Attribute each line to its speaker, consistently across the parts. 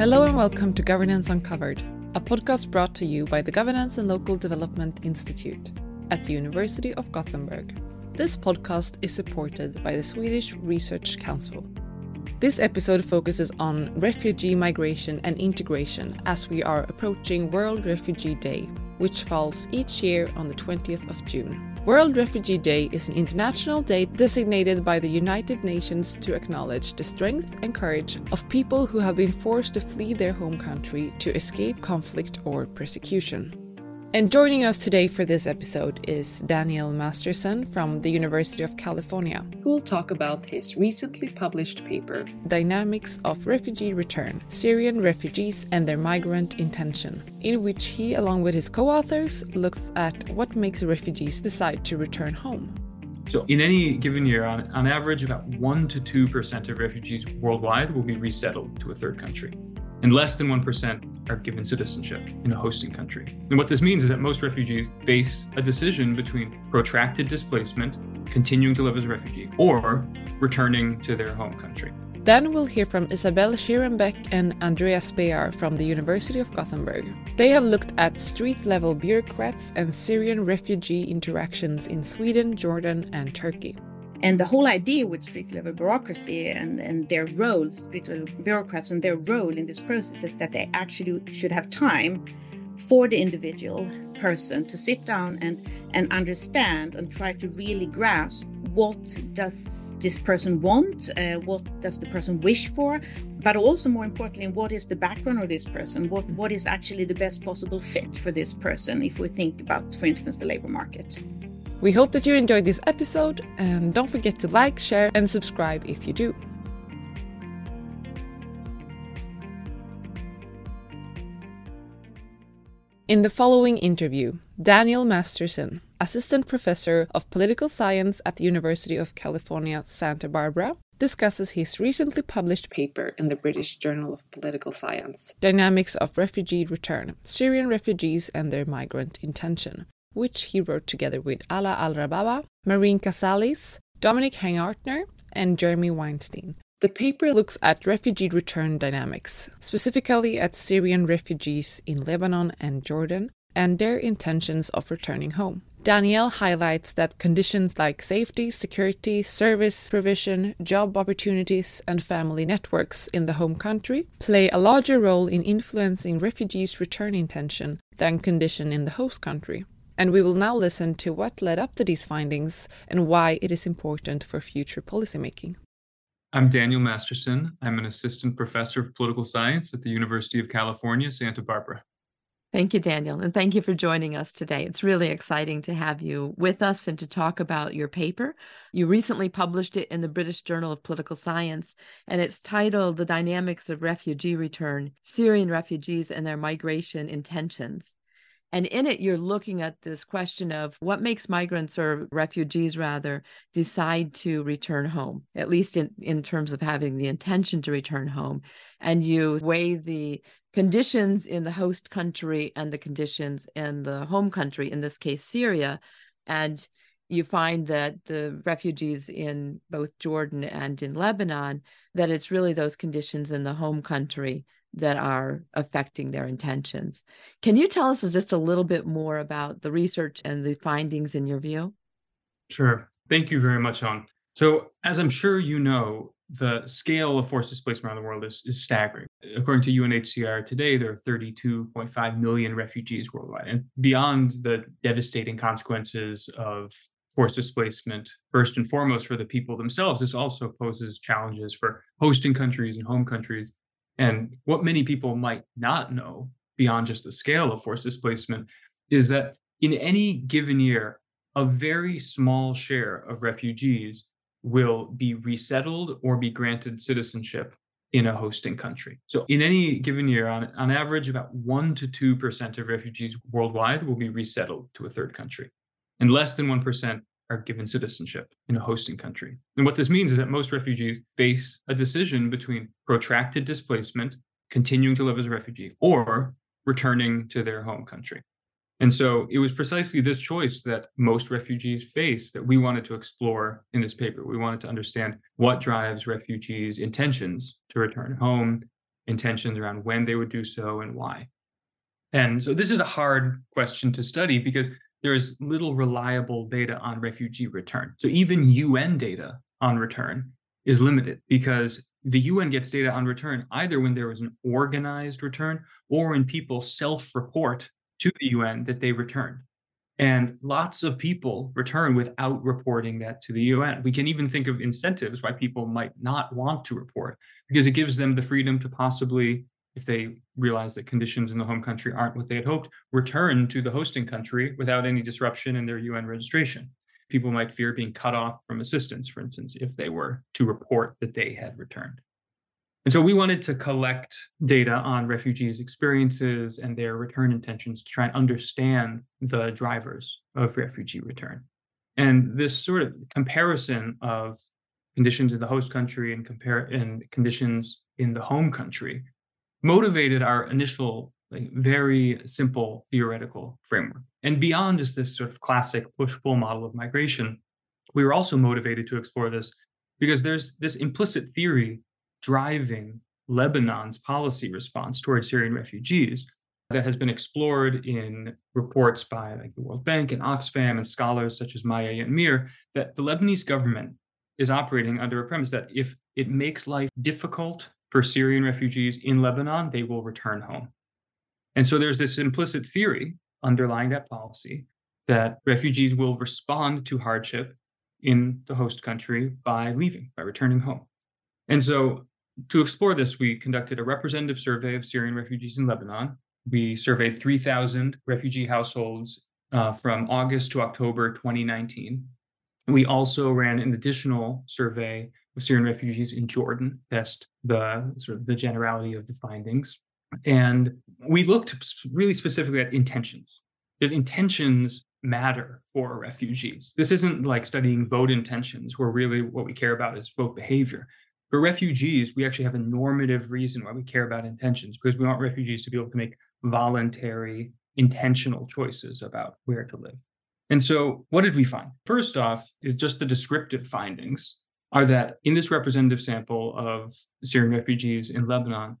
Speaker 1: Hello and welcome to Governance Uncovered, a podcast brought to you by the Governance and Local Development Institute at the University of Gothenburg. This podcast is supported by the Swedish Research Council. This episode focuses on refugee migration and integration as we are approaching World Refugee Day, which falls each year on the 20th of June. World Refugee Day is an international day designated by the United Nations to acknowledge the strength and courage of people who have been forced to flee their home country to escape conflict or persecution. And joining us today for this episode is Daniel Masterson from the University of California, who will talk about his recently published paper, Dynamics of Refugee Return Syrian Refugees and Their Migrant Intention, in which he, along with his co authors, looks at what makes refugees decide to return home.
Speaker 2: So, in any given year, on, on average, about 1% to 2% of refugees worldwide will be resettled to a third country and less than 1% are given citizenship in a hosting country. And what this means is that most refugees face a decision between protracted displacement, continuing to live as a refugee, or returning to their home country.
Speaker 1: Then we'll hear from Isabell Schierenbeck and Andrea Spehar from the University of Gothenburg. They have looked at street level bureaucrats and Syrian refugee interactions in Sweden, Jordan, and Turkey.
Speaker 3: And the whole idea with street level bureaucracy and, and their roles, street level bureaucrats and their role in this process is that they actually should have time for the individual person to sit down and, and understand and try to really grasp what does this person want uh, what does the person wish for but also more importantly what is the background of this person? What what is actually the best possible fit for this person if we think about for instance the labor market
Speaker 1: we hope that you enjoyed this episode and don't forget to like, share, and subscribe if you do. In the following interview, Daniel Masterson, Assistant Professor of Political Science at the University of California, Santa Barbara, discusses his recently published paper in the British Journal of Political Science Dynamics of Refugee Return Syrian Refugees and Their Migrant Intention, which he wrote together with Ala Alrababah, Marine Casalis, Dominik Hangartner, and Jeremy Weinstein. The paper looks at refugee return dynamics, specifically at Syrian refugees in Lebanon and Jordan, and their intentions of returning home. Daniel highlights that conditions like safety, security, service provision, job opportunities, and family networks in the home country play a larger role in influencing refugees' return intention than condition in the host country and we will now listen to what led up to these findings and why it is important for future policymaking.
Speaker 2: I'm Daniel Masterson. I'm an assistant professor of political science at the University of California, Santa Barbara.
Speaker 4: Thank you, Daniel, and thank you for joining us today. It's really exciting to have you with us and to talk about your paper. You recently published it in the British Journal of Political Science, and it's titled The Dynamics of Refugee Return Syrian Refugees and Their Migration Intentions. And in it, you're looking at this question of what makes migrants or refugees, rather, decide to return home, at least in, in terms of having the intention to return home. And you weigh the conditions in the host country and the conditions in the home country, in this case, Syria. And you find that the refugees in both Jordan and in Lebanon, that it's really those conditions in the home country that are affecting their intentions. Can you tell us just a little bit more about the research and the findings in your view?
Speaker 2: Sure. Thank you very much, Hon. So, as I'm sure you know, the scale of forced displacement around the world is, is staggering. According to UNHCR today, there are 32.5 million refugees worldwide. And beyond the devastating consequences of forced displacement, first and foremost for the people themselves, this also poses challenges for hosting countries and home countries and what many people might not know beyond just the scale of forced displacement is that in any given year, a very small share of refugees will be resettled or be granted citizenship in a hosting country. So, in any given year, on, on average, about 1% to 2% of refugees worldwide will be resettled to a third country, and less than 1% are given citizenship in a hosting country. And what this means is that most refugees face a decision between protracted displacement, continuing to live as a refugee, or returning to their home country. And so it was precisely this choice that most refugees face that we wanted to explore in this paper. We wanted to understand what drives refugees' intentions to return home intentions around when they would do so and why. And so this is a hard question to study because there is little reliable data on refugee return. So even UN data on return is limited because the UN gets data on return either when there is an organized return or when people self report to the UN that they returned. And lots of people return without reporting that to the UN. We can even think of incentives why people might not want to report because it gives them the freedom to possibly, if they realize that conditions in the home country aren't what they had hoped, return to the hosting country without any disruption in their UN registration. People might fear being cut off from assistance, for instance, if they were to report that they had returned. And so we wanted to collect data on refugees' experiences and their return intentions to try and understand the drivers of refugee return. And this sort of comparison of conditions in the host country and compare and conditions in the home country motivated our initial like very simple theoretical framework. And beyond just this sort of classic push-pull model of migration, we were also motivated to explore this because there's this implicit theory driving Lebanon's policy response towards Syrian refugees that has been explored in reports by like the World Bank and Oxfam and scholars such as Maja Janmyr that the Lebanese government is operating under a premise that if it makes life difficult for Syrian refugees in Lebanon, they will return home. And so there's this implicit theory underlying that policy that refugees will respond to hardship in the host country by leaving, by returning home. And so to explore this, we conducted a representative survey of Syrian refugees in Lebanon. We surveyed 3,000 refugee households uh, from August to October 2019. We also ran an additional survey Syrian refugees in Jordan, test the sort of the generality of the findings. And we looked really specifically at intentions. Because intentions matter for refugees. This isn't like studying vote intentions, where really what we care about is vote behavior. For refugees, we actually have a normative reason why we care about intentions because we want refugees to be able to make voluntary, intentional choices about where to live. And so, what did we find? First off, just the descriptive findings are that in this representative sample of Syrian refugees in Lebanon,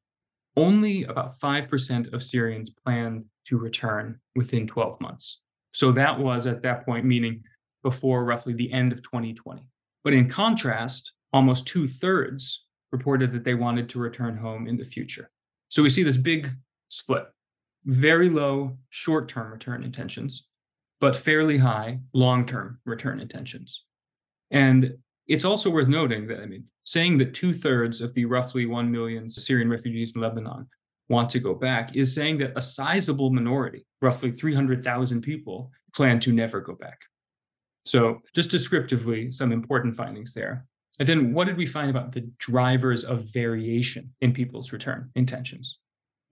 Speaker 2: only about 5% of Syrians planned to return within 12 months. So that was at that point, meaning before roughly the end of 2020. But in contrast, almost two thirds reported that they wanted to return home in the future. So we see this big split very low short term return intentions, but fairly high long term return intentions. And it's also worth noting that, I mean, saying that two thirds of the roughly 1 million Syrian refugees in Lebanon want to go back is saying that a sizable minority, roughly 300,000 people, plan to never go back. So, just descriptively, some important findings there. And then what did we find about the drivers of variation in people's return intentions?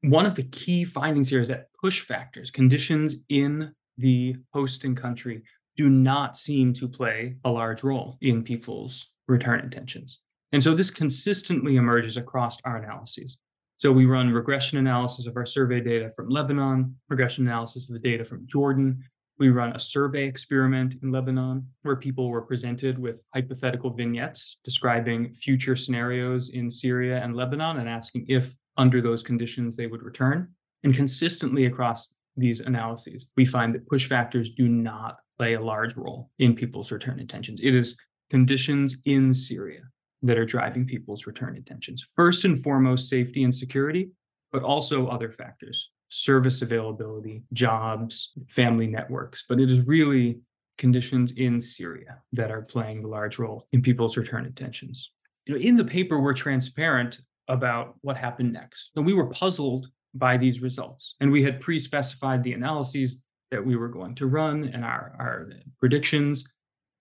Speaker 2: One of the key findings here is that push factors, conditions in the hosting country, do not seem to play a large role in people's return intentions. And so this consistently emerges across our analyses. So we run regression analysis of our survey data from Lebanon, regression analysis of the data from Jordan, we run a survey experiment in Lebanon where people were presented with hypothetical vignettes describing future scenarios in Syria and Lebanon and asking if, under those conditions, they would return. And consistently across these analyses, we find that push factors do not play a large role in people's return intentions. It is conditions in Syria that are driving people's return intentions. First and foremost, safety and security, but also other factors service availability, jobs, family networks, but it is really conditions in Syria that are playing a large role in people's return intentions. You know, in the paper, we're transparent about what happened next. And we were puzzled by these results. And we had pre-specified the analyses that we were going to run and our, our predictions.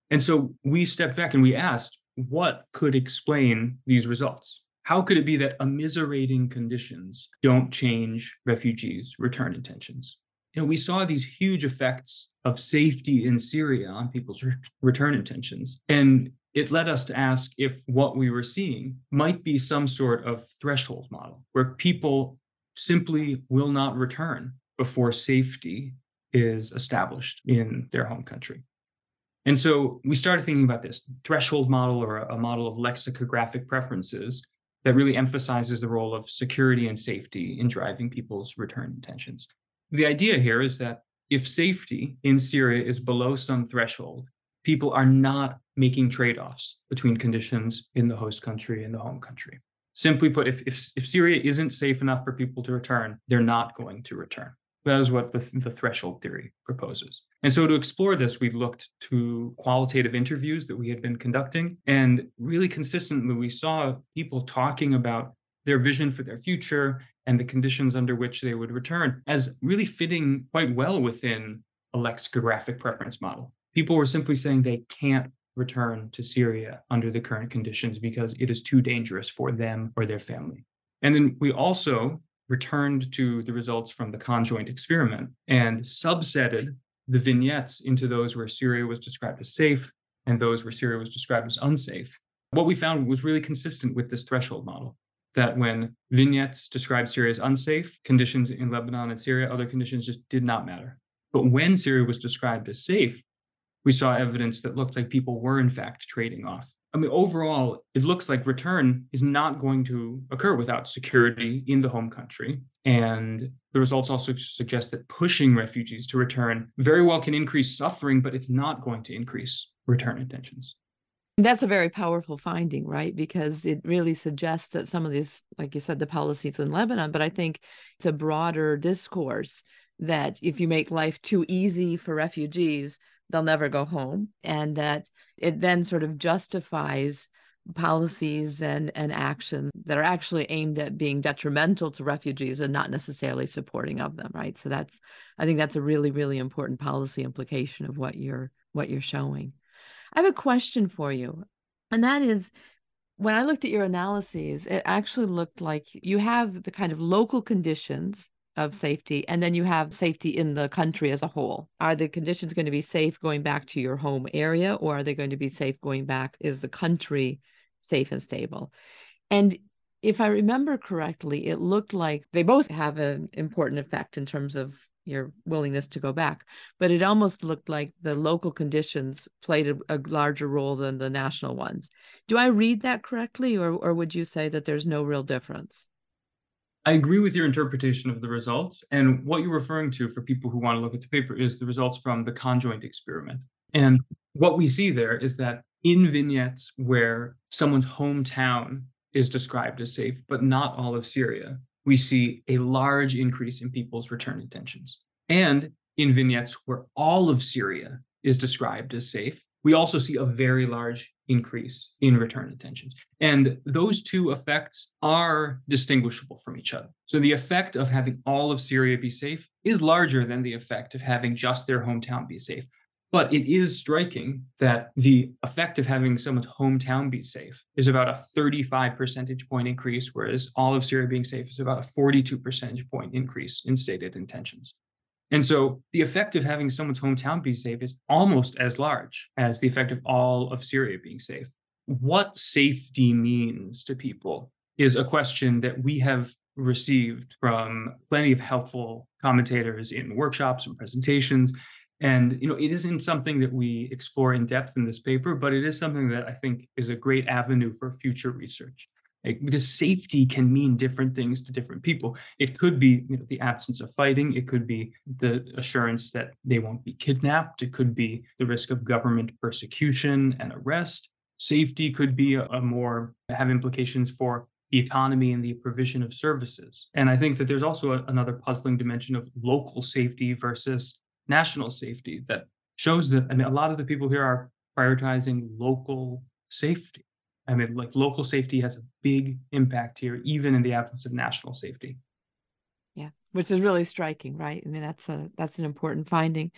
Speaker 2: And so we stepped back and we asked, what could explain these results? How could it be that immiserating conditions don't change refugees' return intentions? You know, we saw these huge effects of safety in Syria on people's re- return intentions. And it led us to ask if what we were seeing might be some sort of threshold model where people simply will not return before safety is established in their home country. And so we started thinking about this threshold model or a model of lexicographic preferences that really emphasizes the role of security and safety in driving people's return intentions. The idea here is that if safety in Syria is below some threshold, people are not making trade offs between conditions in the host country and the home country. Simply put, if, if, if Syria isn't safe enough for people to return, they're not going to return. That is what the, the threshold theory proposes. And so to explore this, we looked to qualitative interviews that we had been conducting. And really consistently, we saw people talking about their vision for their future and the conditions under which they would return as really fitting quite well within a lexicographic preference model. People were simply saying they can't return to Syria under the current conditions because it is too dangerous for them or their family. And then we also returned to the results from the conjoint experiment and subsetted the vignettes into those where Syria was described as safe and those where Syria was described as unsafe. What we found was really consistent with this threshold model that when vignettes described Syria as unsafe, conditions in Lebanon and Syria, other conditions just did not matter. But when Syria was described as safe, we saw evidence that looked like people were in fact trading off I mean, overall, it looks like return is not going to occur without security in the home country. And the results also suggest that pushing refugees to return very well can increase suffering, but it's not going to increase return intentions.
Speaker 4: That's a very powerful finding, right? Because it really suggests that some of these, like you said, the policies in Lebanon, but I think it's a broader discourse that if you make life too easy for refugees, they'll never go home and that it then sort of justifies policies and and actions that are actually aimed at being detrimental to refugees and not necessarily supporting of them right? So that's i think that's a really really important policy implication of what you're what you're showing. I have a question for you and that is when i looked at your analyses it actually looked like you have the kind of local conditions of safety and then you have safety in the country as a whole. Are the conditions going to be safe going back to your home area or are they going to be safe going back? Is the country safe and stable? And if i remember correctly it looked like they both have an important effect in terms of your willingness to go back but it almost looked like the local conditions played a, a larger role than the national ones. Do i read that correctly or, or would you say that there's no real difference
Speaker 2: I agree with your interpretation of the results. And what you're referring to for people who want to look at the paper is the results from the conjoint experiment. And what we see there is that in vignettes where someone's hometown is described as safe, but not all of Syria, we see a large increase in people's return intentions. And in vignettes where all of Syria is described as safe, we also see a very large increase in return intentions. And those two effects are distinguishable from each other. So the effect of having all of Syria be safe is larger than the effect of having just their hometown be safe. But it is striking that the effect of having someone's hometown be safe is about a 35 percentage point increase, whereas all of Syria being safe is about a 42 percentage point increase in stated intentions. And so the effect of having someone's hometown be safe is almost as large as the effect of all of Syria being safe. What safety means to people is a question that we have received from plenty of helpful commentators in workshops and presentations. And you know, it isn't something that we explore in depth in this paper, but it is something that I think is a great avenue for future research because safety can mean different things to different people. It could be you know, the absence of fighting. It could be the assurance that they won't be kidnapped. It could be the risk of government persecution and arrest. Safety could be a, a more have implications for the economy and the provision of services. And I think that there's also a, another puzzling dimension of local safety versus national safety that shows that I mean a lot of the people here are prioritizing local safety I mean, like local safety has a big impact here, even in the absence of national safety.
Speaker 4: Yeah, which is really striking, right? I mean, that's a that's an important finding.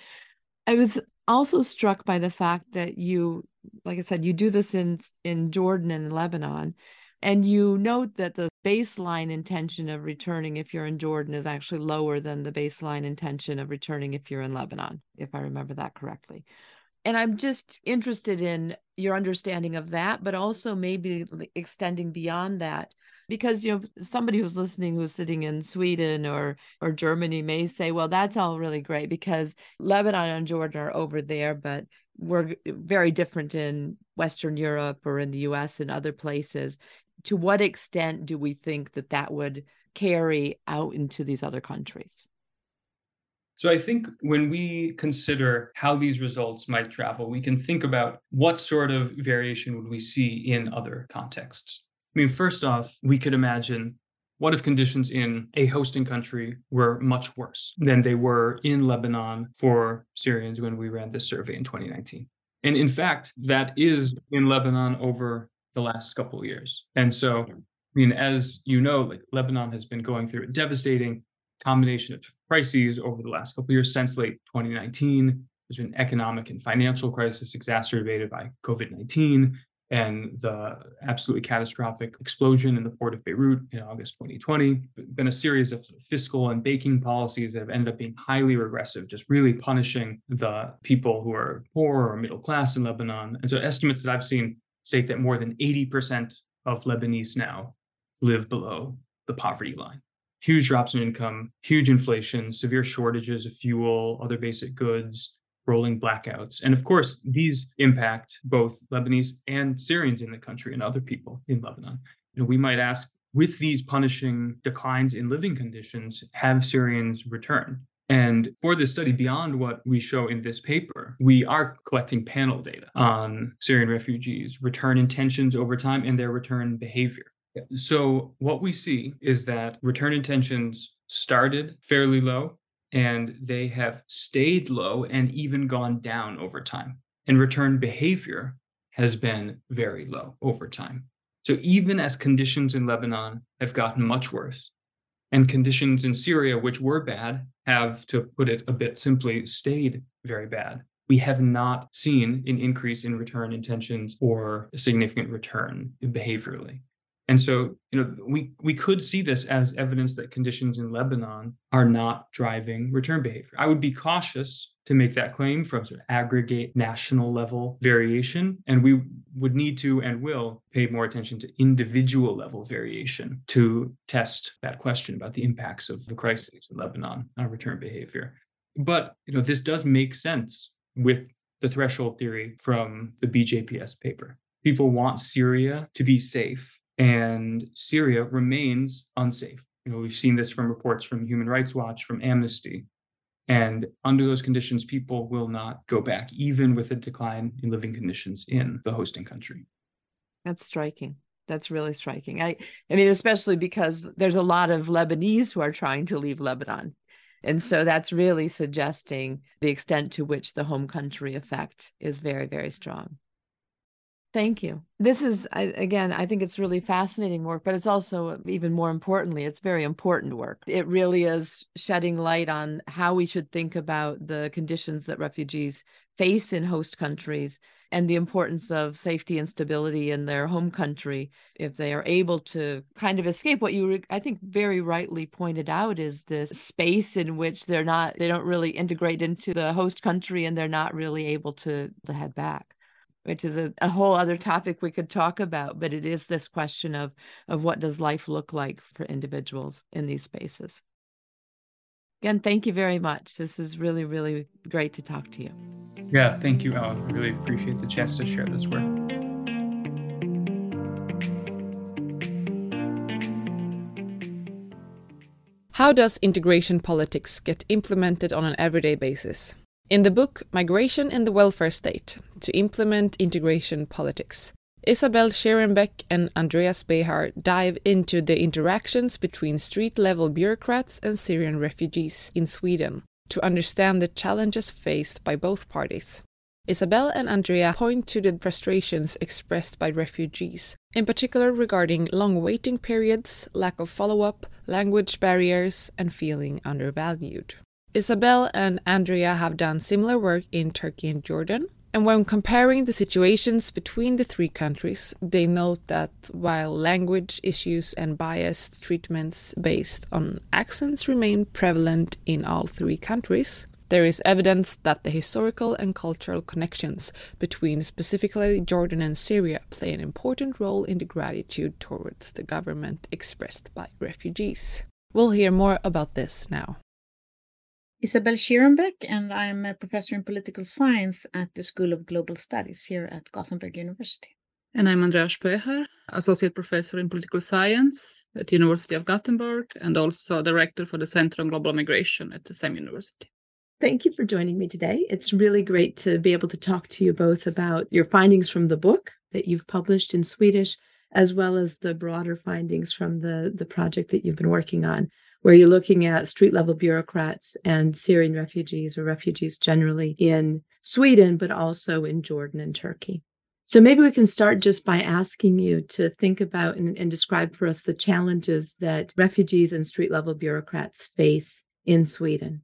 Speaker 4: I was also struck by the fact that you, like I said, you do this in in Jordan and Lebanon, and you note that the baseline intention of returning if you're in Jordan is actually lower than the baseline intention of returning if you're in Lebanon, if I remember that correctly and i'm just interested in your understanding of that but also maybe extending beyond that because you know somebody who's listening who's sitting in Sweden or or Germany may say well that's all really great because Lebanon and Jordan are over there but we're very different in Western Europe or in the US and other places to what extent do we think that that would carry out into these other countries?
Speaker 2: So I think when we consider how these results might travel, we can think about what sort of variation would we see in other contexts. I mean, first off, we could imagine what if conditions in a hosting country were much worse than they were in Lebanon for Syrians when we ran this survey in 2019? And in fact, that is in Lebanon over the last couple of years. And so, I mean, as you know, like Lebanon has been going through a devastating combination of crises over the last couple of years since late 2019. There's been economic and financial crisis exacerbated by COVID-19 and the absolutely catastrophic explosion in the port of Beirut in August 2020. Been a series of fiscal and banking policies that have ended up being highly regressive, just really punishing the people who are poor or middle class in Lebanon. And so estimates that I've seen state that more than 80% of Lebanese now live below the poverty line huge drops in income, huge inflation, severe shortages of fuel, other basic goods, rolling blackouts. And of course, these impact both Lebanese and Syrians in the country and other people in Lebanon. You know, we might ask, with these punishing declines in living conditions, have Syrians return? And for this study, beyond what we show in this paper, we are collecting panel data on Syrian refugees' return intentions over time and their return behavior. So what we see is that return intentions started fairly low and they have stayed low and even gone down over time. And return behavior has been very low over time. So even as conditions in Lebanon have gotten much worse, and conditions in Syria, which were bad, have, to put it a bit simply, stayed very bad. We have not seen an increase in return intentions or a significant return behaviorally. And so, you know, we we could see this as evidence that conditions in Lebanon are not driving return behavior. I would be cautious to make that claim from sort of aggregate national level variation, and we would need to and will pay more attention to individual level variation to test that question about the impacts of the crisis in Lebanon on return behavior. But you know, this does make sense with the threshold theory from the BJPS paper. People want Syria to be safe and Syria remains unsafe. You know, we've seen this from reports from Human Rights Watch, from Amnesty. And under those conditions, people will not go back, even with a decline in living conditions in the hosting country.
Speaker 4: That's striking. That's really striking. I, I mean, especially because there's a lot of Lebanese who are trying to leave Lebanon. And so that's really suggesting the extent to which the home country effect is very, very strong. Thank you. This is, I, again, I think it's really fascinating work, but it's also, even more importantly, it's very important work. It really is shedding light on how we should think about the conditions that refugees face in host countries and the importance of safety and stability in their home country if they are able to kind of escape what you i think very rightly pointed out is this space in which they're not they don't really integrate into the host country and they're not really able to to head back which is a, a whole other topic we could talk about but it is this question of of what does life look like for individuals in these spaces. Again thank you very much. This is really really great to talk to you.
Speaker 2: Yeah thank you ellen I really appreciate the chance to share this work.
Speaker 1: How does integration politics get implemented on an everyday basis? In the book Migration in the Welfare State To Implement Integration Politics, Isabell Schierenbeck and Andrea Spehar dive into the interactions between street level bureaucrats and Syrian refugees in Sweden to understand the challenges faced by both parties. Isabell and Andrea point to the frustrations expressed by refugees, in particular regarding long waiting periods, lack of follow up, language barriers, and feeling undervalued. Isabell and Andrea have done similar work in Turkey and Jordan. And when comparing the situations between the three countries, they note that while language issues and biased treatments based on accents remain prevalent in all three countries, there is evidence that the historical and cultural connections between specifically Jordan and Syria play an important role in the gratitude towards the government expressed by refugees. We'll hear more about this now.
Speaker 3: Isabell Schierenbeck, and I'm a professor in political science at the School of Global Studies here at Gothenburg University.
Speaker 5: And I'm Andrea Spehar, Associate Professor in Political Science at the University of Gothenburg and also Director for the Center on Global Migration at the same university.
Speaker 4: Thank you for joining me today. It's really great to be able to talk to you both about your findings from the book that you've published in Swedish, as well as the broader findings from the, the project that you've been working on, where you're looking at street level bureaucrats and Syrian refugees or refugees generally in Sweden, but also in Jordan and Turkey. So maybe we can start just by asking you to think about and, and describe for us the challenges that refugees and street level bureaucrats face in Sweden.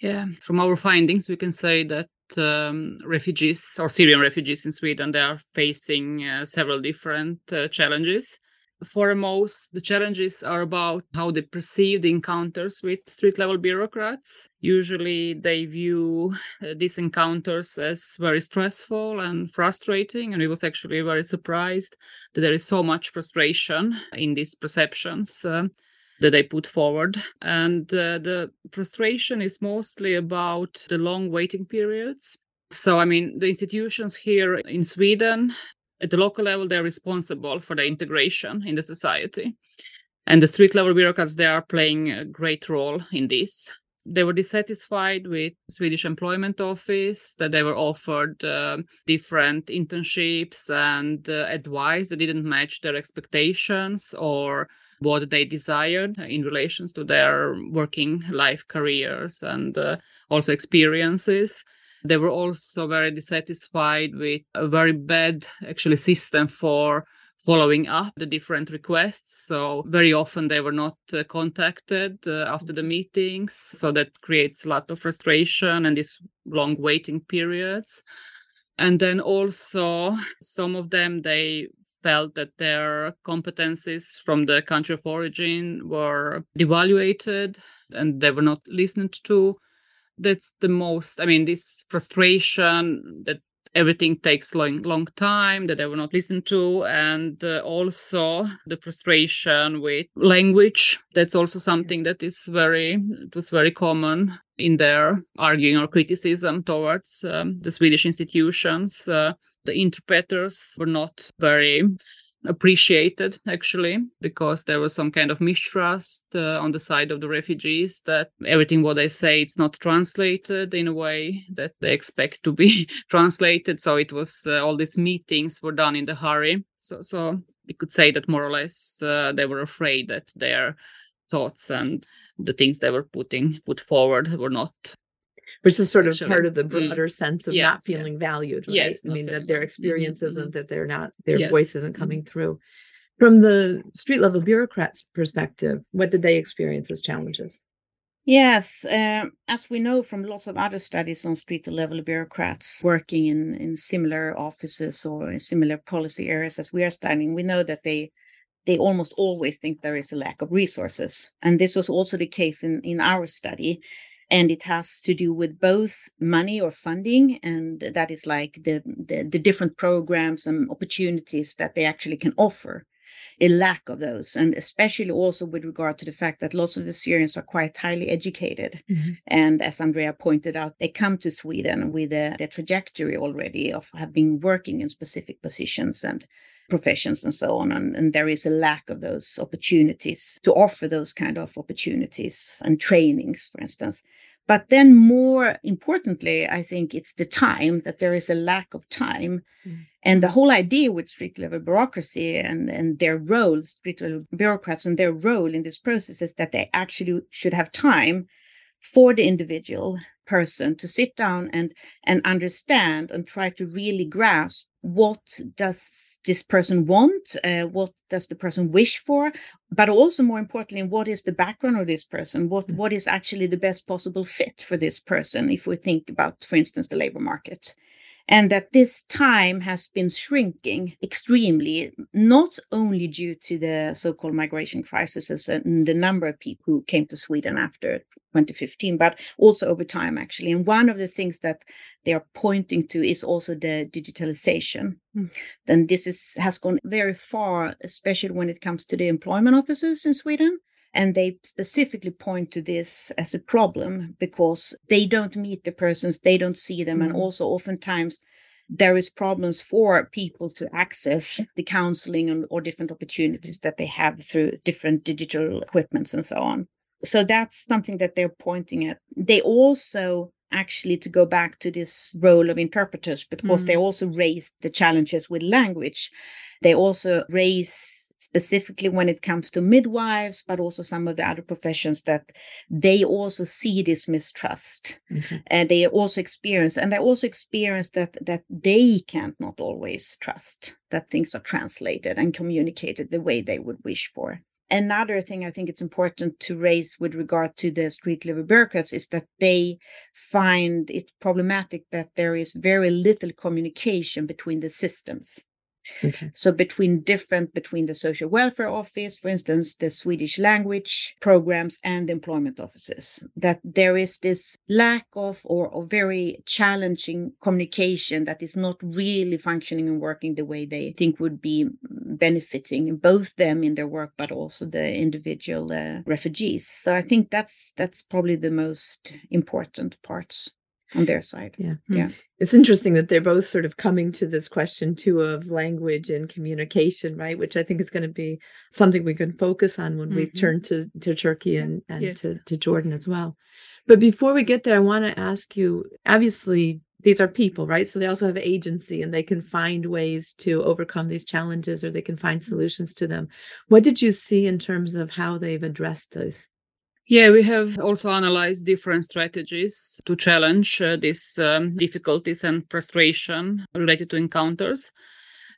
Speaker 5: Yeah, from our findings, we can say that um, refugees or Syrian refugees in Sweden they are facing uh, several different uh, challenges. Foremost, the challenges are about how they perceive the encounters with street level bureaucrats. Usually, they view uh, these encounters as very stressful and frustrating, and we was actually very surprised that there is so much frustration in these perceptions. Uh, that they put forward. And uh, the frustration is mostly about the long waiting periods. So, I mean, the institutions here in Sweden, at the local level, they're responsible for the integration in the society. And the street level bureaucrats, they are playing a great role in this. They were dissatisfied with Swedish Employment Office, that they were offered uh, different internships and uh, advice that didn't match their expectations or what they desired in relations to their working life careers and uh, also experiences they were also very dissatisfied with a very bad actually system for following up the different requests. So very often they were not uh, contacted uh, after the meetings. So that creates a lot of frustration and these long waiting periods. And then also some of them they felt that their competencies from the country of origin were devaluated and they were not listened to. That's the most, I mean, this frustration that everything takes long long time that they were not listened to and uh, also the frustration with language. That's also something that is very it was very common in their arguing or criticism towards um, the swedish institutions. Uh, the interpreters were not very appreciated actually because there was some kind of mistrust uh, on the side of the refugees that everything what they say it's not translated in a way that they expect to be translated. So it was uh, all these meetings were done in the hurry. So so we could say that more or less uh, they were afraid that their thoughts and the things they were putting put forward were not
Speaker 4: which is sort of Actually, part of the broader mm, sense of yeah, not feeling yeah. valued, right?
Speaker 5: Yes,
Speaker 4: I mean that their experience mm-hmm, isn't that they're not their yes. voice isn't coming mm-hmm. through. From the street level bureaucrats' perspective, what did they experience as challenges?
Speaker 3: Yes, uh, as we know from lots of other studies on street level bureaucrats working in, in similar offices or in similar policy areas as we are studying, we know that they they almost always think there is a lack of resources. And this was also the case in, in our study and it has to do with both money or funding and that is like the, the, the different programs and opportunities that they actually can offer a lack of those and especially also with regard to the fact that lots of the syrians are quite highly educated mm-hmm. and as andrea pointed out they come to sweden with a, a trajectory already of having working in specific positions and professions and so on and, and, there is a lack of those opportunities to offer those kind of opportunities and trainings for instance but then more importantly i think it's the time that there is a lack of time mm. and the whole idea with street level bureaucracy and, and their roles street level bureaucrats and their role in this process is that they actually should have time for the individual person to sit down and and understand and try to really grasp what does this person want uh, what does the person wish for? But also more importantly what is the background of this person? What mm. what is actually the best possible fit for this person if we think about for instance the labor market and that this time has been shrinking extremely, not only due to the so called migration crisis and the number of people who came to Sweden after 2015, but also over time, actually. And one of the things that they are pointing to is also the digitalization. Mm. Then this is, has gone very far, especially when it comes to the employment offices in Sweden. And they specifically point to this as a problem because they don't meet the persons, they don't see them. Mm. And also, oftentimes, there is problems for people to access the counseling and, or different opportunities that they have through different digital equipments and so on. So that's something that they're pointing at. They also actually to go back to this role of interpreters because mm. they also raise the challenges with language they also raise specifically when it comes to midwives, but also some of the other professions that they also see this mistrust. Mm-hmm. And they also experience, and they also experience that that they can't not always trust that things are translated and communicated the way they would wish for. Another thing I think it's important to raise with regard to the street level bureaucrats is that they find it problematic that there is very little communication between the systems. Okay. So between different between the social welfare office, for instance, the Swedish language programs and employment offices, that there is this lack of or, or very challenging communication that is not really functioning and working the way they think would be benefiting both them in their work, but also the individual uh, refugees. So I think that's that's probably the most important parts on their side.
Speaker 4: Yeah. Yeah. It's interesting that they're both sort of coming to this question too of language and communication, right? Which I think is going to be something we can focus on when mm-hmm. we turn to, to Turkey and, and yes. to, to Jordan yes. as well. But before we get there, I want to ask you obviously, these are people, right? So they also have agency and they can find ways to overcome these challenges or they can find mm-hmm. solutions to them. What did you see in terms of how they've addressed this?
Speaker 5: Yeah, we have also analyzed different strategies to challenge uh, these um, difficulties and frustration related to encounters.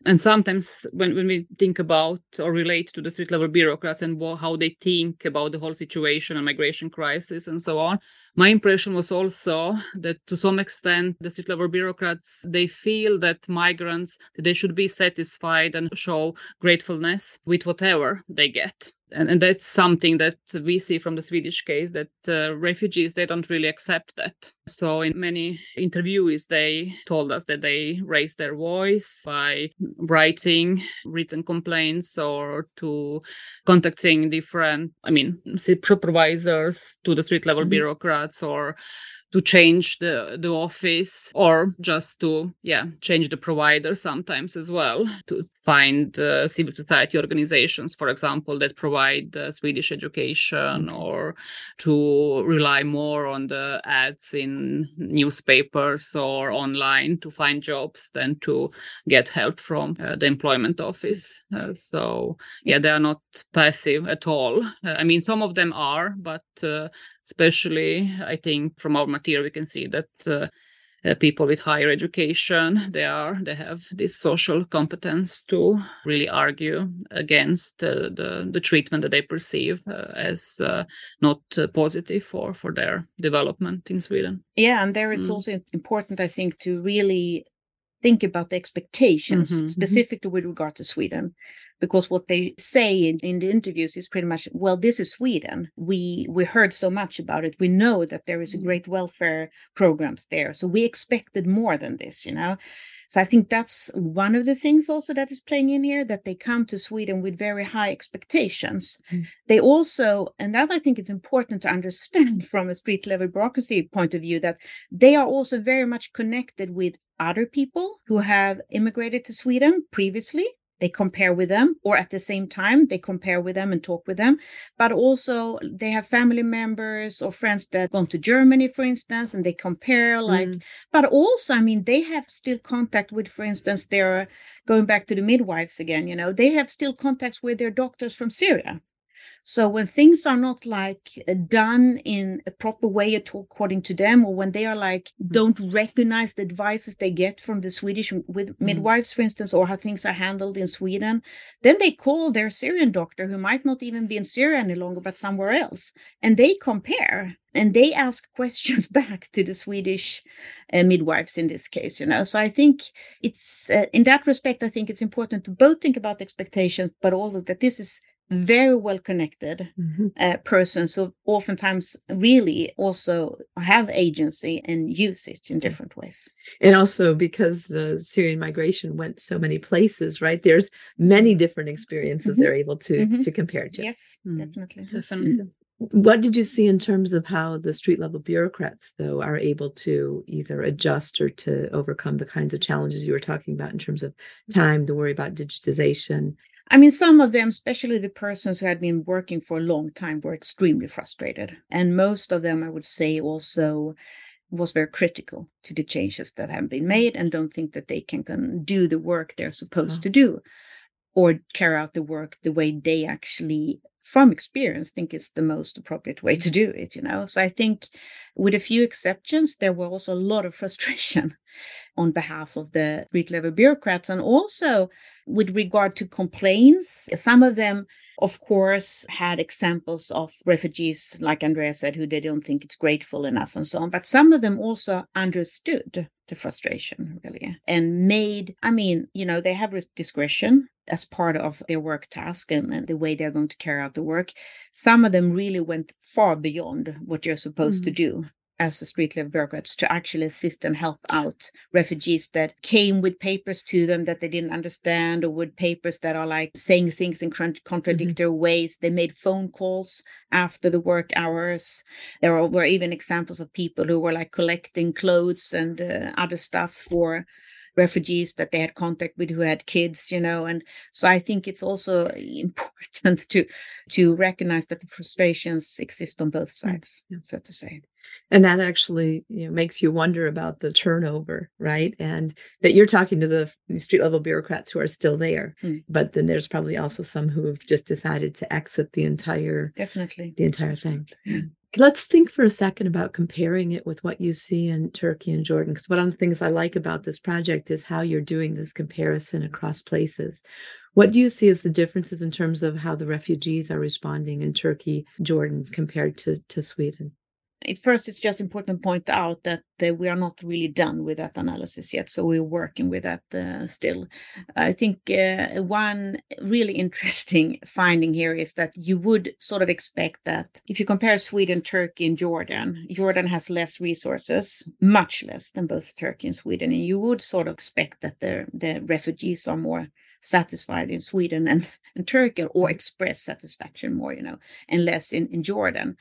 Speaker 5: And sometimes when, when we think about or relate to the street level bureaucrats and how they think about the whole situation and migration crisis and so on, my impression was also that to some extent the street level bureaucrats they feel that migrants they should be satisfied and show gratefulness with whatever they get and, and that's something that we see from the swedish case that uh, refugees they don't really accept that so in many interviews they told us that they raised their voice by writing written complaints or to contacting different i mean supervisors to the street level mm-hmm. bureaucrats or to change the the office or just to yeah change the provider sometimes as well to find uh, civil society organizations for example that provide uh, swedish education mm-hmm. or to rely more on the ads in newspapers or online to find jobs than to get help from uh, the employment office uh, so yeah they are not passive at all uh, i mean some of them are but uh, especially i think from our material we can see that uh, uh, people with higher education they are they have this social competence to really argue against uh, the the treatment that they perceive uh, as uh, not uh, positive for for their development in sweden
Speaker 3: yeah and there it's mm. also important i think to really think about the expectations mm-hmm, mm-hmm. specifically mm-hmm. with regard to sweden because what they say in, in, the interviews is pretty much well this is sweden. We we heard so much about it. We know that there is a mm. great welfare programs there. So we expected more than this you know? So i think that's one of the things also that is playing in here that they come to sweden with very high expectations. Mm. they also and that i think it's important to understand from a street level bureaucracy point of view that they are also very much connected with other people who have immigrated to sweden previously they compare with them or at the same time they compare with them and talk with them but also they have family members or friends that gone to germany for instance and they compare like mm. but also i mean they have still contact with for instance they're going back to the midwives again you know they have still contacts with their doctors from syria so when things are not like uh, done in a proper way at all, according to them, or when they are like mm-hmm. don't recognize the advices they get from the Swedish with mm-hmm. midwives, for instance, or how things are handled in Sweden, then they call their Syrian doctor who might not even be in Syria any longer, but somewhere else, and they compare and they ask questions back to the Swedish uh, midwives in this case, you know. So I think it's uh, in that respect, I think it's important to both think about expectations, but also that this is very well connected mm-hmm. uh, persons who oftentimes really also have agency and use it in different ways.
Speaker 4: And also because the Syrian migration went so many places, right? There's many different experiences mm-hmm. they're able to mm-hmm. to compare to.
Speaker 3: Yes, mm. definitely.
Speaker 5: Definitely.
Speaker 4: What did you see in terms of how the street level bureaucrats, though, are able to either adjust or to overcome the kinds of challenges you were talking about in terms of time, to worry about digitization?
Speaker 3: I mean, some of them, especially the persons who had been working for a long time, were extremely frustrated. And most of them, I would say, also was very critical to the changes that have been made and don't think that they can, can do the work they're supposed oh. to mm-hmm. do or carry out the work the way they actually from experience think it's the most appropriate way to do it you know so i think with a few exceptions there were also a lot of frustration on behalf of the street level bureaucrats and also with regard to complaints some of them of course had examples of refugees like andrea said who they don't think it's grateful enough and so on but some of them also understood the frustration really and made i mean you know they have discretion as part of their work task and, and, the way they're going to carry out the work. Some of them really went far beyond what you're supposed mm-hmm. to do as a street level bureaucrats to actually assist and help out refugees that came with papers to them that they didn't understand or with papers that are like saying things in mm-hmm. contradictory mm-hmm. ways. They made phone calls after the work hours. There were even examples of people who were like collecting clothes and uh, other stuff for refugees that they had contact with who had kids you know and so i think it's also important to to recognize that the frustrations exist on both mm, sides yeah. so to say
Speaker 4: and that actually you know, makes you wonder about the turnover right and that you're talking to the street level bureaucrats who are still there mm. but then there's probably also some who have just decided to exit the entire
Speaker 3: definitely
Speaker 4: the entire thing yeah. Let's think for a second about comparing it with what you see in Turkey and Jordan. Because one of the things I like about this project is how you're doing this comparison across places. What do you see as the differences in terms of how the refugees are responding in Turkey, Jordan, compared to, to Sweden?
Speaker 3: At first it's just important to point out that uh, we are not really done with that analysis yet so we're working with that uh, still. I think uh, one really interesting finding here is that you would sort of expect that if you compare sweden turkey and jordan jordan has less resources much less than both turkey and sweden and you would sort of expect that the, the refugees are more satisfied in sweden and, and turkey or express satisfaction more you know and less in, in jordan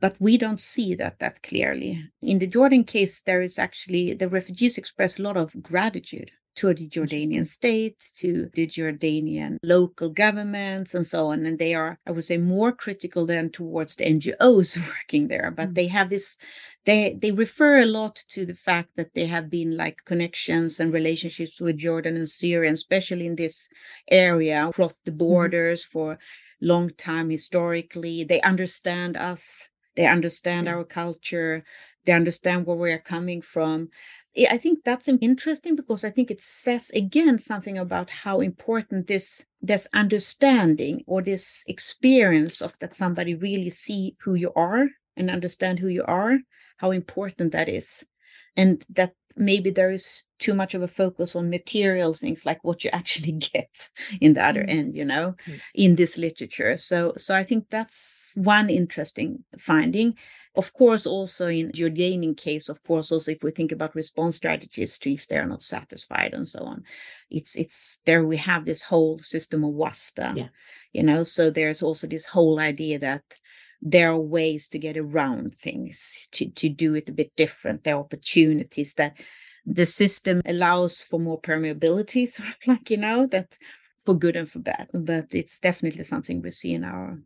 Speaker 3: but we don't see that that clearly. In the Jordan case, there is actually the refugees express a lot of gratitude to the Jordanian state, to the Jordanian local governments, and so on. And they are, I would say, more critical than towards the NGOs working there. But mm-hmm. they have this, they they refer a lot to the fact that they have been like connections and relationships with Jordan and Syria, especially in this area across the borders mm-hmm. for long time historically. They understand us they understand our culture. They understand where we are coming from. I think that's interesting because I think it says again something about how important this this understanding or this experience of that somebody really see who you are and understand who you are, how important that is, and that maybe there is too much of a focus on material things like what you actually get in the other mm. end you know mm. in this literature so so i think that's one interesting finding of course also in jordanian case of course also if we think about response strategies to if they're not satisfied and so on it's it's there we have this whole system of wasta yeah. you know so there's also this whole idea that there are ways to get around things to, to do it a bit different there are opportunities that the system allows for more permeability sort of like you know that for good and for bad but it's definitely something we see in our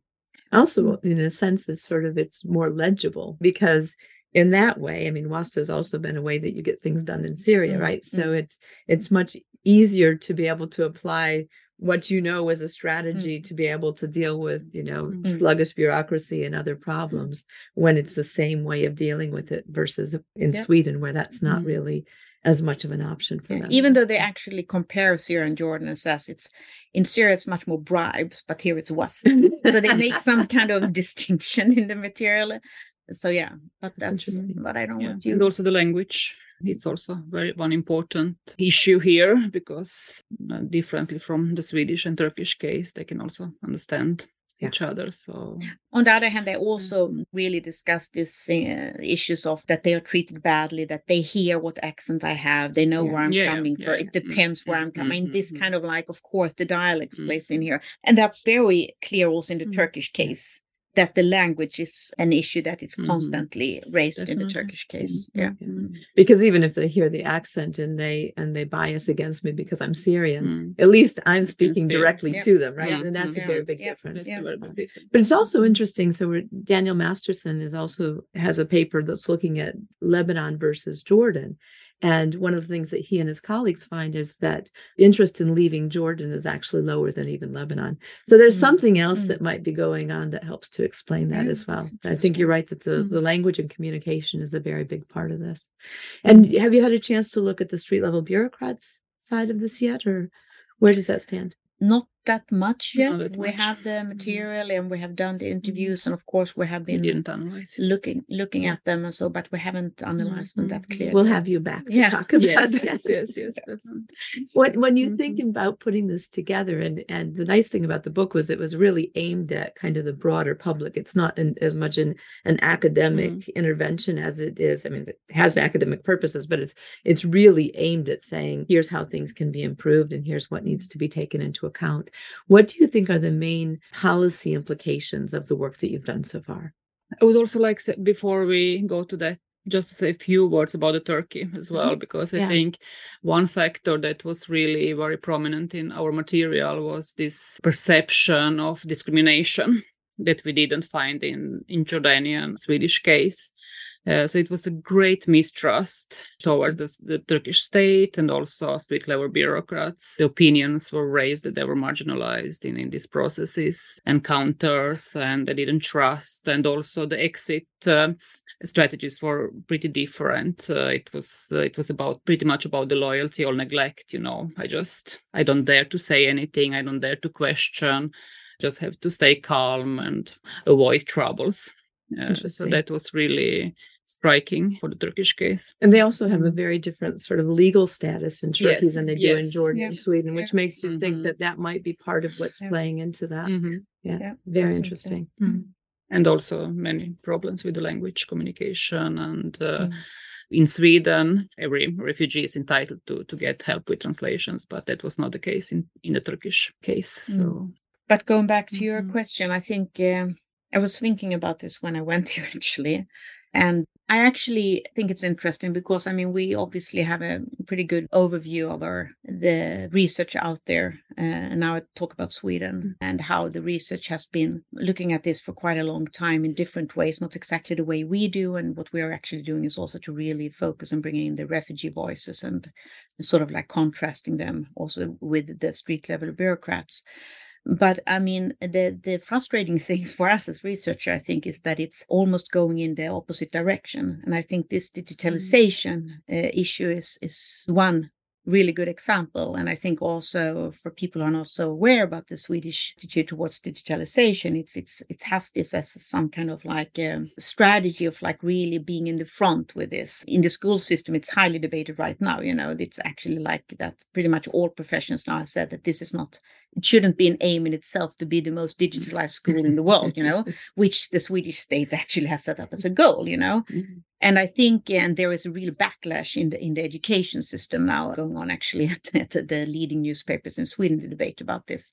Speaker 4: also in a sense it's sort of it's more legible because in that way i mean wasta has also been a way that you get things done in syria mm-hmm. right so mm. it's it's much easier to be able to apply what you know as a strategy mm-hmm. to be able to deal with you know mm-hmm. sluggish bureaucracy and other problems when it's the same way of dealing with it versus in yep. sweden where that's not mm-hmm. really as much of an option for yeah. them
Speaker 3: even though they actually compare syria and jordan and says it's in syria it's much more bribes but here it's was so they make some kind of distinction in the material so yeah but that's, that's but i don't yeah. want you
Speaker 5: and also the language it's also very one important issue here because uh, differently from the Swedish and Turkish case, they can also understand each other. So
Speaker 3: on the other hand, they also really discuss these uh, issues of that they are treated badly, that they hear what accent I have, they know yeah. where I'm yeah, coming yeah, from. It mm, depends where I'm coming. Mm-hmm. This kind of like, of course, the dialects mm-hmm. plays in here, and that's very clear also in the mm-hmm. Turkish case that the language is an issue that it's
Speaker 5: Mhm.
Speaker 3: constantly
Speaker 5: Yes,
Speaker 3: raised in the. Turkish case.
Speaker 4: Mhm.
Speaker 3: Yeah.
Speaker 5: Mm.
Speaker 4: Because even if they hear the accent and they and they bias against me because I'm Syrian,
Speaker 5: Mm.
Speaker 4: at least I'm speaking
Speaker 5: speak.
Speaker 4: directly
Speaker 3: Yeah.
Speaker 4: to them, right?
Speaker 5: Yeah.
Speaker 4: And that's
Speaker 3: Yeah.
Speaker 4: a very big
Speaker 3: Yeah.
Speaker 4: difference.
Speaker 3: Yeah.
Speaker 5: a very big difference.
Speaker 4: But it's also interesting. So we're, Daniel Masterson is also has a paper that's looking at Lebanon versus Jordan. And one of the things that he and his colleagues find is that interest in leaving Jordan is actually lower than even Lebanon. So there's
Speaker 3: Mm.
Speaker 4: something else
Speaker 3: Mm.
Speaker 4: that might be going on that helps to explain that
Speaker 3: Yeah,
Speaker 4: as well. I think you're right that the,
Speaker 5: Mhm.
Speaker 4: the language and communication is a very big part of this. And have you had a chance to look at the street level bureaucrats side of this yet, or where does that stand?
Speaker 3: Not that much yet.
Speaker 5: that
Speaker 3: we
Speaker 5: much.
Speaker 3: have the material and we have done the interviews, and of course we have
Speaker 5: We
Speaker 3: been
Speaker 5: didn't analyze
Speaker 3: looking looking at them and so, but we haven't analyzed them that
Speaker 5: Mhm.
Speaker 3: clearly.
Speaker 4: We'll have you back to
Speaker 3: Yeah.
Speaker 4: talk about
Speaker 5: Yes,
Speaker 4: that.
Speaker 5: yes, yes, yes.
Speaker 4: When when you
Speaker 5: Mhm.
Speaker 4: think about putting this together and and the nice thing about the book was it was really aimed at kind of the broader public it's not an, as much an an academic intervention as it is i mean it has academic purposes but it's it's really aimed at saying here's how things can be improved and here's what needs to be taken into account what do you think are the main policy implications of the work that you've done so far
Speaker 5: I would also like say, before we go to that, just to say a few words about the Turkey as mm-hmm. well, because I
Speaker 4: Yeah.
Speaker 5: think one factor that was really very prominent in our material was this perception of discrimination that we didn't find in in Jordanian Swedish case. Uh, so it was a great mistrust towards the, the Turkish state and also street level bureaucrats. The opinions were raised that they were marginalized in, in these processes, encounters, and they didn't trust. And also the exit uh, strategies were pretty different. Uh, it was uh, it was about pretty much about the loyalty or neglect. You know, I just I don't dare to say anything. I don't dare to question. Just have to stay calm and avoid troubles. Uh, so that was really striking for the Turkish case.
Speaker 4: And they also have a very different sort of legal status in Turkey
Speaker 5: Yes,
Speaker 4: than they do in. Jordan
Speaker 3: Yeah.
Speaker 4: and Sweden, which makes you think
Speaker 5: Mhm.
Speaker 4: that that might be part of what's
Speaker 3: Yeah.
Speaker 4: playing into that.
Speaker 5: Mhm.
Speaker 4: Yeah,
Speaker 3: Yeah,
Speaker 4: very
Speaker 3: think so.
Speaker 4: interesting.
Speaker 5: And also many problems with the language communication. And uh,
Speaker 3: Mm.
Speaker 5: in Sweden, every refugee is entitled to, to get help with translations, but that was not the case in, in the Turkish case. So
Speaker 3: But going back to your
Speaker 5: Mhm.
Speaker 3: question, I think um, I was thinking about this when I went here actually. And I actually think it's interesting because I mean we obviously have a pretty good overview of our the research out there. Uh, and now I talk about Sweden and how the research has been looking at this for quite a long time in different ways, not exactly the way we do. And what we are actually doing is also to really focus on bringing in the refugee voices and sort of like contrasting them also with the street level bureaucrats. But I mean, the the frustrating things for us as researcher, I think, is that it's almost going in the opposite direction. And I think this digitalization uh, issue is is one really good example. And I think also for people who are not so aware about the Swedish attitude towards digitalization, it's it's it has this as some kind of like um strategy of like really being in the front with this. In the school system, it's highly debated right now. You know, it's actually like that. Pretty much all professions now have said that this is not. It shouldn't be an aim in itself to be the most digitalized school in the world. You know, which the Swedish state actually has set up as a goal. You know,
Speaker 5: Mhm.
Speaker 3: and I think, and there is a real backlash in the in the education system now going on. Actually, at, at the leading newspapers in Sweden, the debate about this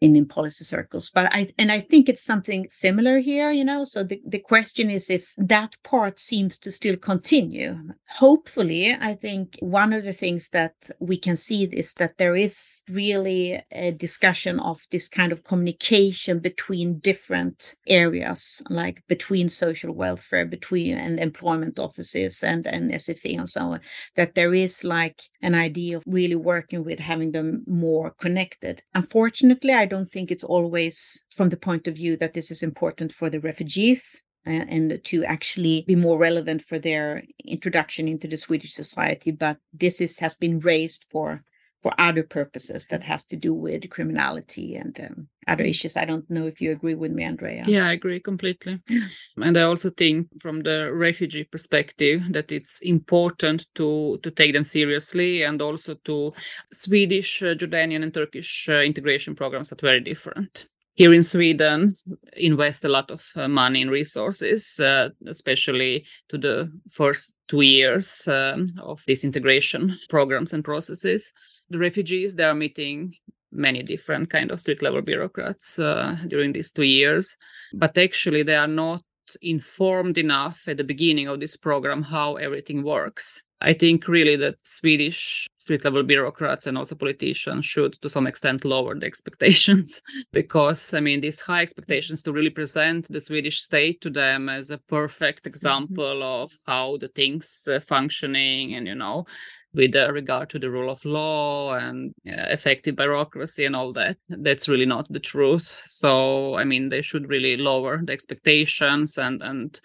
Speaker 3: in, in policy circles. But I and I think it's something similar here. You know, so the the question is if that part seems to still continue. Hopefully, I think one of the things that we can see is that there is really a discussion of this kind of communication between different areas, like between social welfare, between and employment offices and, and SFI and so on, that there is like an idea of really working with having them more connected. Unfortunately, I don't think it's always from the point of view that this is important for the refugees and to actually be more relevant for their introduction into the Swedish society. But this is has been raised for for other purposes that has to do with criminality and um, other issues. I don't know if you agree with me, Andrea.
Speaker 5: Yeah, I agree completely. And I also think from the refugee perspective that it's important to to take them seriously and also to Swedish, uh, Jordanian and Turkish uh, integration programs are very different. Here in Sweden, invest a lot of uh, money and resources, uh, especially to the first two years um, of these integration programs and processes. The refugees, they are meeting many different kind of street level bureaucrats uh, during these two years, but actually they are not informed enough at the beginning of this program how everything works. I think really that Swedish street level bureaucrats and also politicians should to some extent lower the expectations because I mean these high expectations to really present the Swedish state to them as a perfect mm-hmm. example mm-hmm. of how the things uh, functioning and you know with uh, regard to the rule of law and effective bureaucracy and all that. That's really not the truth. So, I mean, they should really lower the expectations and and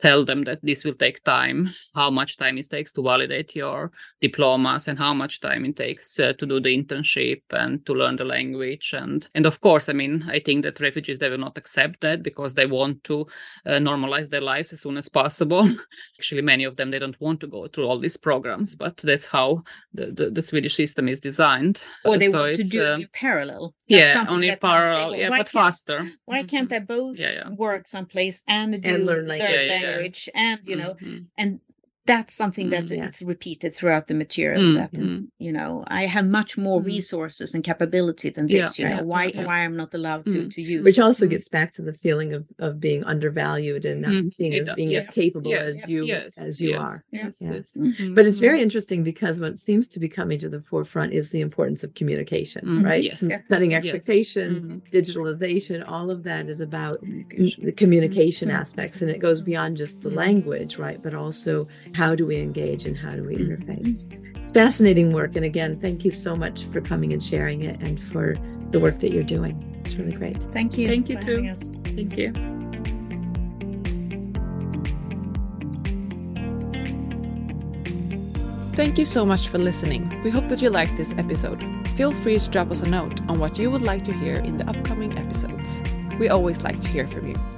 Speaker 5: tell them that this will take time, how much time it takes to validate your diplomas and how much time it takes uh, to do the internship and to learn the language. And and of course i mean i think that refugees they will not accept that because they want to uh, normalize their lives as soon as possible. Actually many of them they don't want to go through all these programs but that's how the, the, the swedish system is designed.
Speaker 3: Or they so want to do um, parallel.
Speaker 5: That's yeah only parallel yeah but faster.
Speaker 3: why can't they both yeah, yeah. work someplace and do and learn language, yeah, language and you know mm-hmm. and that's something that mm, yeah. it's repeated throughout the material mm, that mm. you know i have much more mm. resources and capability than this yeah, you know why yeah. why i'm not allowed to mm. to use
Speaker 4: which also mm. gets back to the feeling of of being undervalued and not being as being yes. as capable yes. as you yes. as you are yes. Mm-hmm. but it's very interesting because what seems to be coming to the forefront is the importance of communication right yes. setting expectations mm-hmm. digitalization all of that is about the communication aspects and it goes beyond just the language right but also how do we engage and how do we mm-hmm. interface? It's fascinating work. And again, thank you so much for coming and sharing it and for the work that you're doing. It's really great.
Speaker 3: Thank you.
Speaker 5: Thank you too. Thank you.
Speaker 1: Thank you so much for listening. We hope that you liked this episode. Feel free to drop us a note on what you would like to hear in the upcoming episodes. We always like to hear from you.